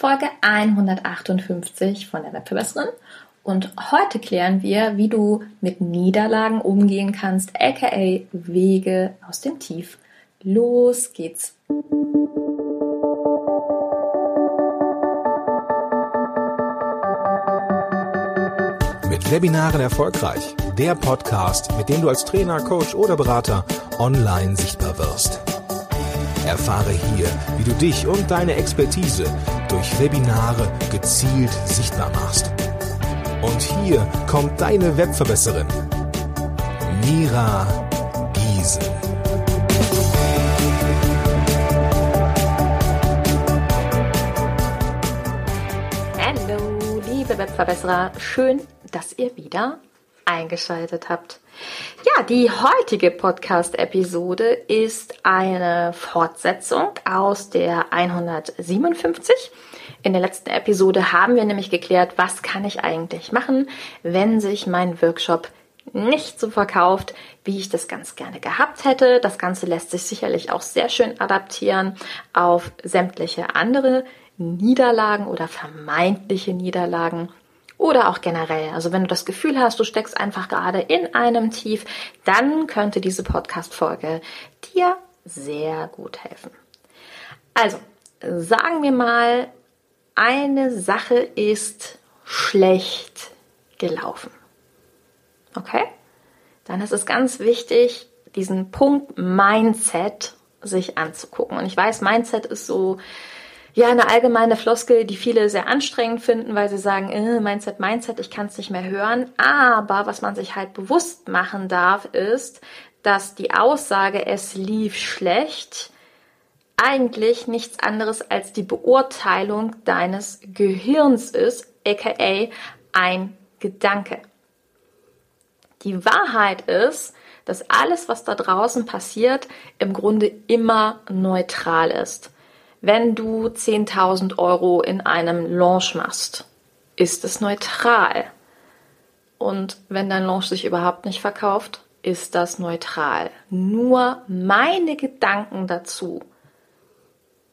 Folge 158 von der Webverbesserin. Und heute klären wir, wie du mit Niederlagen umgehen kannst, aka Wege aus dem Tief. Los geht's! Mit Webinaren erfolgreich. Der Podcast, mit dem du als Trainer, Coach oder Berater online sichtbar wirst. Erfahre hier, wie du dich und deine Expertise durch Webinare gezielt sichtbar machst. Und hier kommt deine Webverbesserin, Mira Giesen. Hallo, liebe Webverbesserer, schön, dass ihr wieder eingeschaltet habt. Ja, die heutige Podcast-Episode ist eine Fortsetzung aus der 157. In der letzten Episode haben wir nämlich geklärt, was kann ich eigentlich machen, wenn sich mein Workshop nicht so verkauft, wie ich das ganz gerne gehabt hätte. Das Ganze lässt sich sicherlich auch sehr schön adaptieren auf sämtliche andere Niederlagen oder vermeintliche Niederlagen oder auch generell. Also wenn du das Gefühl hast, du steckst einfach gerade in einem Tief, dann könnte diese Podcast-Folge dir sehr gut helfen. Also, sagen wir mal, eine Sache ist schlecht gelaufen. Okay? Dann ist es ganz wichtig, diesen Punkt Mindset sich anzugucken. Und ich weiß, Mindset ist so ja, eine allgemeine Floskel, die viele sehr anstrengend finden, weil sie sagen, äh, Mindset, Mindset, ich kann es nicht mehr hören. Aber was man sich halt bewusst machen darf, ist, dass die Aussage, es lief schlecht, eigentlich nichts anderes als die Beurteilung deines Gehirns ist, aka ein Gedanke. Die Wahrheit ist, dass alles, was da draußen passiert, im Grunde immer neutral ist. Wenn du 10.000 Euro in einem Launch machst, ist es neutral. Und wenn dein Launch sich überhaupt nicht verkauft, ist das neutral. Nur meine Gedanken dazu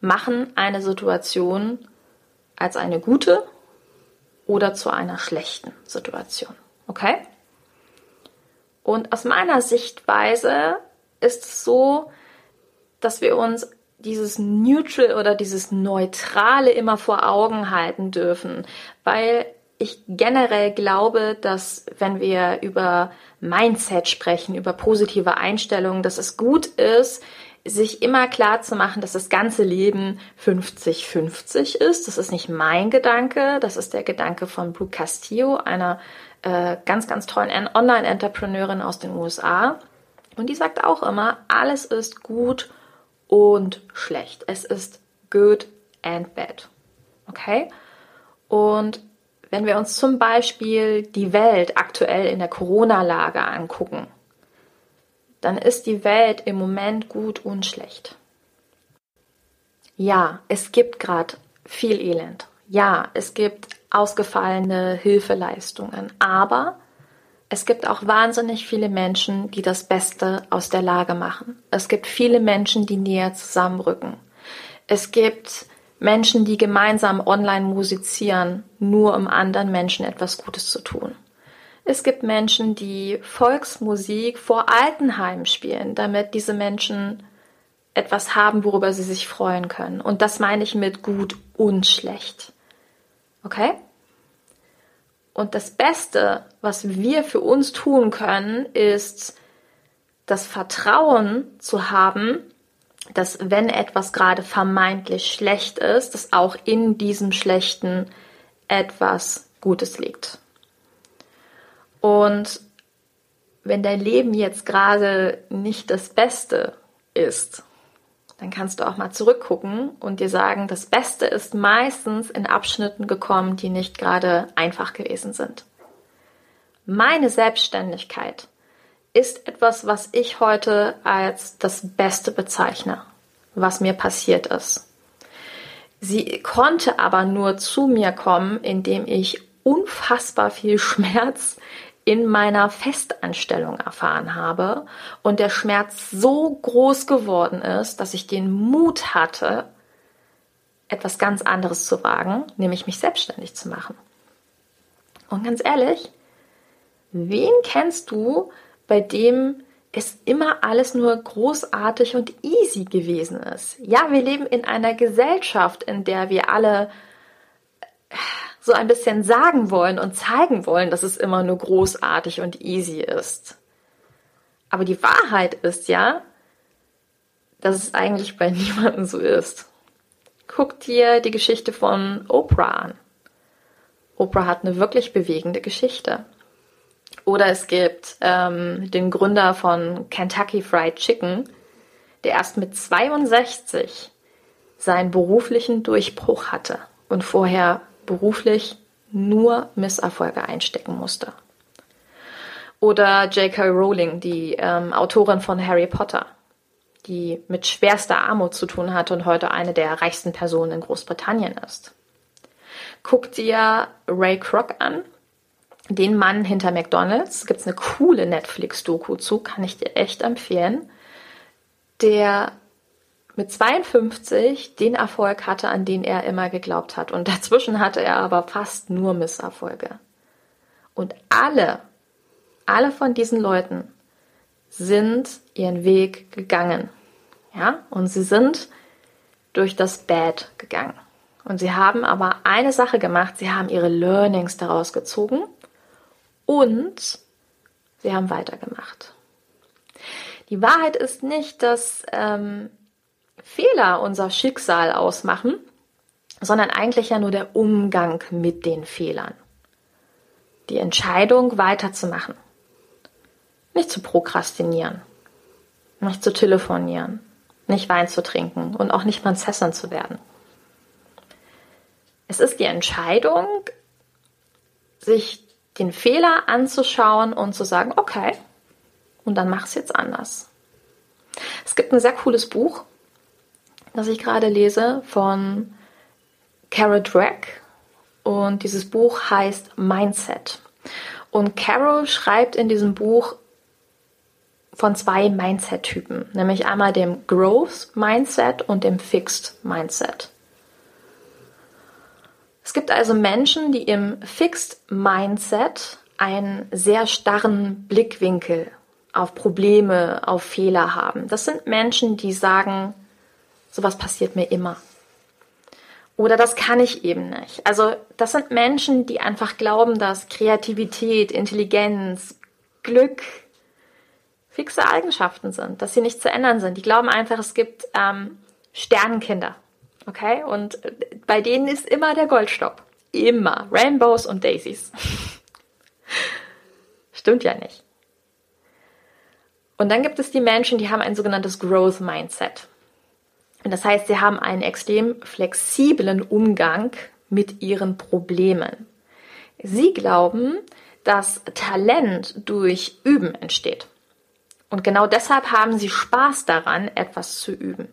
machen eine Situation als eine gute oder zu einer schlechten Situation. Okay? Und aus meiner Sichtweise ist es so, dass wir uns dieses Neutral oder dieses Neutrale immer vor Augen halten dürfen, weil ich generell glaube, dass wenn wir über Mindset sprechen, über positive Einstellungen, dass es gut ist, sich immer klar zu machen, dass das ganze Leben 50-50 ist. Das ist nicht mein Gedanke, das ist der Gedanke von Brooke Castillo, einer äh, ganz, ganz tollen Online-Entrepreneurin aus den USA. Und die sagt auch immer, alles ist gut und schlecht. Es ist good and bad. Okay? Und wenn wir uns zum Beispiel die Welt aktuell in der Corona-Lage angucken, dann ist die Welt im Moment gut und schlecht. Ja, es gibt gerade viel Elend. Ja, es gibt ausgefallene Hilfeleistungen. Aber es gibt auch wahnsinnig viele Menschen, die das Beste aus der Lage machen. Es gibt viele Menschen, die näher zusammenrücken. Es gibt Menschen, die gemeinsam online musizieren, nur um anderen Menschen etwas Gutes zu tun. Es gibt Menschen, die Volksmusik vor Altenheimen spielen, damit diese Menschen etwas haben, worüber sie sich freuen können. Und das meine ich mit gut und schlecht. Okay? Und das Beste, was wir für uns tun können, ist das Vertrauen zu haben, dass wenn etwas gerade vermeintlich schlecht ist, dass auch in diesem Schlechten etwas Gutes liegt. Und wenn dein Leben jetzt gerade nicht das Beste ist, dann kannst du auch mal zurückgucken und dir sagen, das Beste ist meistens in Abschnitten gekommen, die nicht gerade einfach gewesen sind. Meine Selbstständigkeit ist etwas, was ich heute als das Beste bezeichne, was mir passiert ist. Sie konnte aber nur zu mir kommen, indem ich unfassbar viel Schmerz in meiner Festanstellung erfahren habe und der Schmerz so groß geworden ist, dass ich den Mut hatte, etwas ganz anderes zu wagen, nämlich mich selbstständig zu machen. Und ganz ehrlich, wen kennst du, bei dem es immer alles nur großartig und easy gewesen ist? Ja, wir leben in einer Gesellschaft, in der wir alle so ein bisschen sagen wollen und zeigen wollen, dass es immer nur großartig und easy ist. Aber die Wahrheit ist ja, dass es eigentlich bei niemandem so ist. Guck dir die Geschichte von Oprah an. Oprah hat eine wirklich bewegende Geschichte. Oder es gibt ähm, den Gründer von Kentucky Fried Chicken, der erst mit 62 seinen beruflichen Durchbruch hatte und vorher beruflich nur Misserfolge einstecken musste. Oder J.K. Rowling, die ähm, Autorin von Harry Potter, die mit schwerster Armut zu tun hatte und heute eine der reichsten Personen in Großbritannien ist. Guck dir Ray Kroc an, den Mann hinter McDonald's. Gibt es eine coole Netflix-Doku zu, kann ich dir echt empfehlen. Der mit 52 den Erfolg hatte, an den er immer geglaubt hat. Und dazwischen hatte er aber fast nur Misserfolge. Und alle, alle von diesen Leuten sind ihren Weg gegangen. Ja, und sie sind durch das Bad gegangen. Und sie haben aber eine Sache gemacht, sie haben ihre Learnings daraus gezogen und sie haben weitergemacht. Die Wahrheit ist nicht, dass ähm, Fehler unser Schicksal ausmachen, sondern eigentlich ja nur der Umgang mit den Fehlern. Die Entscheidung weiterzumachen. Nicht zu prokrastinieren. Nicht zu telefonieren. Nicht Wein zu trinken und auch nicht Prinzessin zu werden. Es ist die Entscheidung, sich den Fehler anzuschauen und zu sagen, okay, und dann mach es jetzt anders. Es gibt ein sehr cooles Buch, das ich gerade lese von Carol Dweck. Und dieses Buch heißt Mindset. Und Carol schreibt in diesem Buch von zwei Mindset-Typen, nämlich einmal dem Growth Mindset und dem Fixed Mindset. Es gibt also Menschen, die im Fixed Mindset einen sehr starren Blickwinkel auf Probleme, auf Fehler haben. Das sind Menschen, die sagen, sowas passiert mir immer. Oder das kann ich eben nicht. Also das sind Menschen, die einfach glauben, dass Kreativität, Intelligenz, Glück fixe Eigenschaften sind, dass sie nicht zu ändern sind. Die glauben einfach, es gibt ähm, Sternenkinder. Okay? Und bei denen ist immer der Goldstopp. Immer. Rainbows und Daisies. Stimmt ja nicht. Und dann gibt es die Menschen, die haben ein sogenanntes Growth Mindset. Das heißt, sie haben einen extrem flexiblen Umgang mit ihren Problemen. Sie glauben, dass Talent durch Üben entsteht. Und genau deshalb haben sie Spaß daran, etwas zu üben.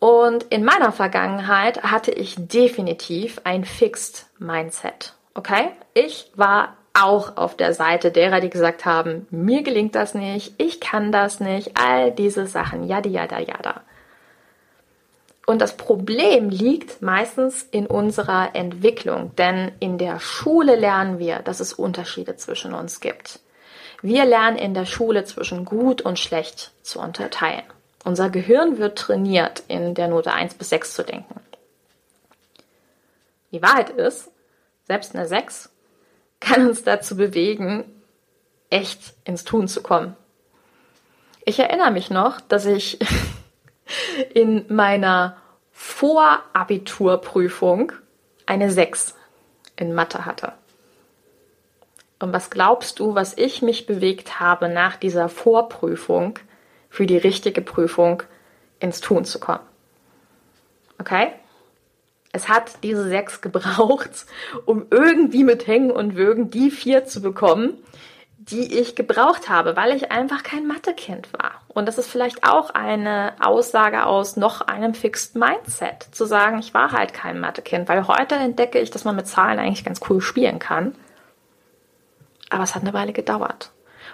Und in meiner Vergangenheit hatte ich definitiv ein Fixed Mindset. Okay? Ich war auch auf der Seite derer, die gesagt haben, mir gelingt das nicht, ich kann das nicht, all diese Sachen, yada, yada, yada. Und das Problem liegt meistens in unserer Entwicklung, denn in der Schule lernen wir, dass es Unterschiede zwischen uns gibt. Wir lernen in der Schule zwischen gut und schlecht zu unterteilen. Unser Gehirn wird trainiert, in der Note 1 bis 6 zu denken. Die Wahrheit ist, selbst eine 6 kann uns dazu bewegen, echt ins Tun zu kommen. Ich erinnere mich noch, dass ich in meiner Vorabiturprüfung eine 6 in Mathe hatte. Und was glaubst du, was ich mich bewegt habe, nach dieser Vorprüfung für die richtige Prüfung ins Tun zu kommen? Okay? Es hat diese sechs gebraucht, um irgendwie mit Hängen und Würgen die vier zu bekommen, die ich gebraucht habe, weil ich einfach kein Mathekind war. Und das ist vielleicht auch eine Aussage aus noch einem Fixed Mindset, zu sagen, ich war halt kein Mathekind, weil heute entdecke ich, dass man mit Zahlen eigentlich ganz cool spielen kann. Aber es hat eine Weile gedauert.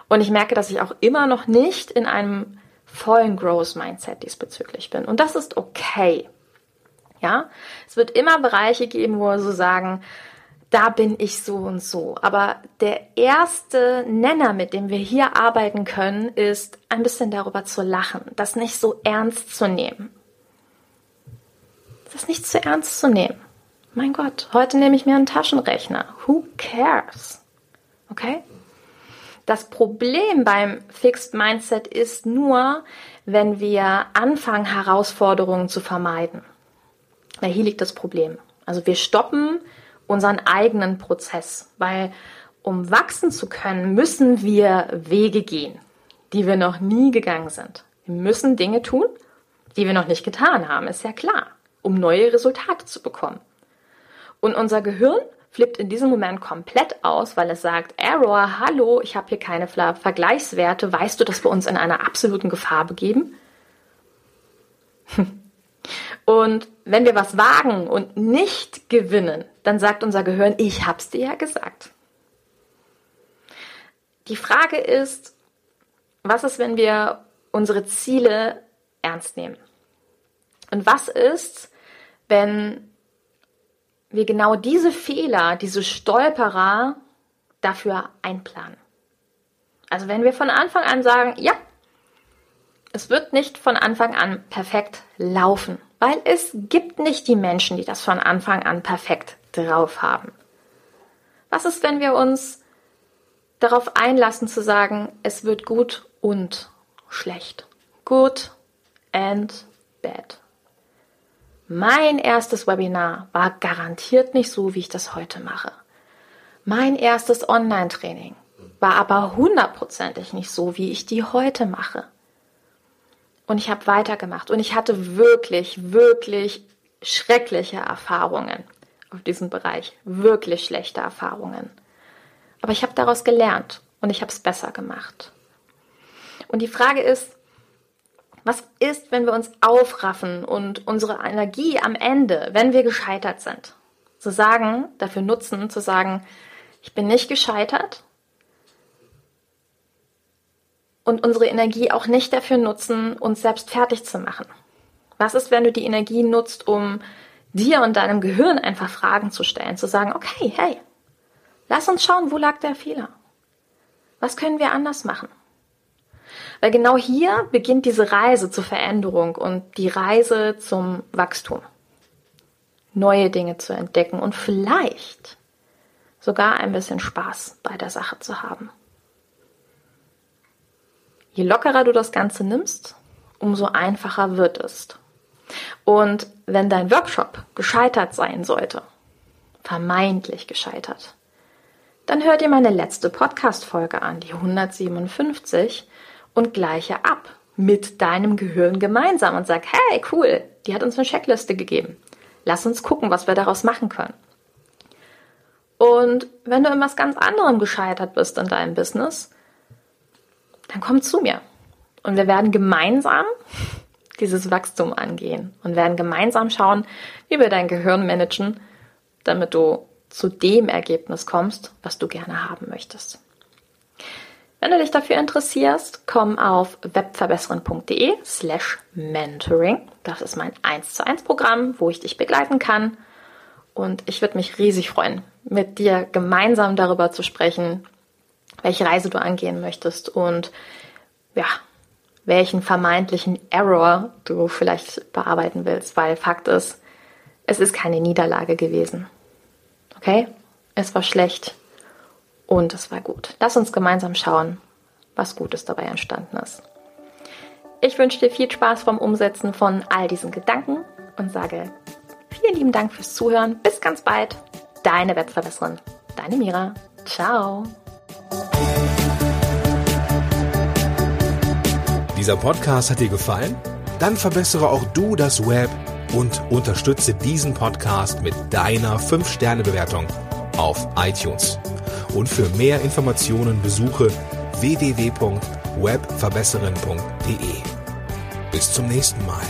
Und ich merke, dass ich auch immer noch nicht in einem vollen Growth Mindset diesbezüglich bin. Und das ist okay. Ja, es wird immer Bereiche geben, wo wir so sagen, da bin ich so und so. Aber der erste Nenner, mit dem wir hier arbeiten können, ist ein bisschen darüber zu lachen, das nicht so ernst zu nehmen. Das nicht zu ernst zu nehmen. Mein Gott, heute nehme ich mir einen Taschenrechner. Who cares? Okay? Das Problem beim Fixed Mindset ist nur, wenn wir anfangen, Herausforderungen zu vermeiden. Weil hier liegt das Problem. Also wir stoppen unseren eigenen Prozess, weil um wachsen zu können, müssen wir Wege gehen, die wir noch nie gegangen sind. Wir müssen Dinge tun, die wir noch nicht getan haben, ist ja klar, um neue Resultate zu bekommen. Und unser Gehirn flippt in diesem Moment komplett aus, weil es sagt, Error, hallo, ich habe hier keine Vergleichswerte, weißt du, dass wir uns in einer absoluten Gefahr begeben? Und wenn wir was wagen und nicht gewinnen, dann sagt unser Gehirn, ich hab's dir ja gesagt. Die Frage ist, was ist, wenn wir unsere Ziele ernst nehmen? Und was ist, wenn wir genau diese Fehler, diese Stolperer dafür einplanen? Also wenn wir von Anfang an sagen, ja, es wird nicht von Anfang an perfekt laufen weil es gibt nicht die Menschen, die das von Anfang an perfekt drauf haben. Was ist, wenn wir uns darauf einlassen zu sagen, es wird gut und schlecht? Good and bad. Mein erstes Webinar war garantiert nicht so, wie ich das heute mache. Mein erstes Online-Training war aber hundertprozentig nicht so, wie ich die heute mache. Und ich habe weitergemacht. Und ich hatte wirklich, wirklich schreckliche Erfahrungen auf diesem Bereich. Wirklich schlechte Erfahrungen. Aber ich habe daraus gelernt und ich habe es besser gemacht. Und die Frage ist, was ist, wenn wir uns aufraffen und unsere Energie am Ende, wenn wir gescheitert sind, zu sagen, dafür nutzen, zu sagen, ich bin nicht gescheitert, und unsere Energie auch nicht dafür nutzen, uns selbst fertig zu machen? Was ist, wenn du die Energie nutzt, um dir und deinem Gehirn einfach Fragen zu stellen, zu sagen, okay, hey, lass uns schauen, wo lag der Fehler? Was können wir anders machen? Weil genau hier beginnt diese Reise zur Veränderung und die Reise zum Wachstum. Neue Dinge zu entdecken und vielleicht sogar ein bisschen Spaß bei der Sache zu haben. Je lockerer du das Ganze nimmst, umso einfacher wird es. Und wenn dein Workshop gescheitert sein sollte, vermeintlich gescheitert, dann hör dir meine letzte Podcast-Folge an, die 157, und gleiche ab mit deinem Gehirn gemeinsam und sag, hey, cool, die hat uns eine Checkliste gegeben. Lass uns gucken, was wir daraus machen können. Und wenn du in was ganz anderem gescheitert bist in deinem Business, dann komm zu mir. Und wir werden gemeinsam dieses Wachstum angehen und werden gemeinsam schauen, wie wir dein Gehirn managen, damit du zu dem Ergebnis kommst, was du gerne haben möchtest. Wenn du dich dafür interessierst, komm auf webverbessern.de slash mentoring. Das ist mein 1 zu 1 Programm, wo ich dich begleiten kann. Und ich würde mich riesig freuen, mit dir gemeinsam darüber zu sprechen, welche Reise du angehen möchtest und ja, welchen vermeintlichen Error du vielleicht bearbeiten willst, weil Fakt ist, es ist keine Niederlage gewesen. Okay? Es war schlecht und es war gut. Lass uns gemeinsam schauen, was Gutes dabei entstanden ist. Ich wünsche dir viel Spaß beim Umsetzen von all diesen Gedanken und sage vielen lieben Dank fürs Zuhören. Bis ganz bald. Deine Webverbesserin, deine Mira. Ciao. Dieser Podcast hat dir gefallen? Dann verbessere auch du das Web und unterstütze diesen Podcast mit deiner 5-Sterne-Bewertung auf iTunes. Und für mehr Informationen besuche www.webverbesserin.de. Bis zum nächsten Mal.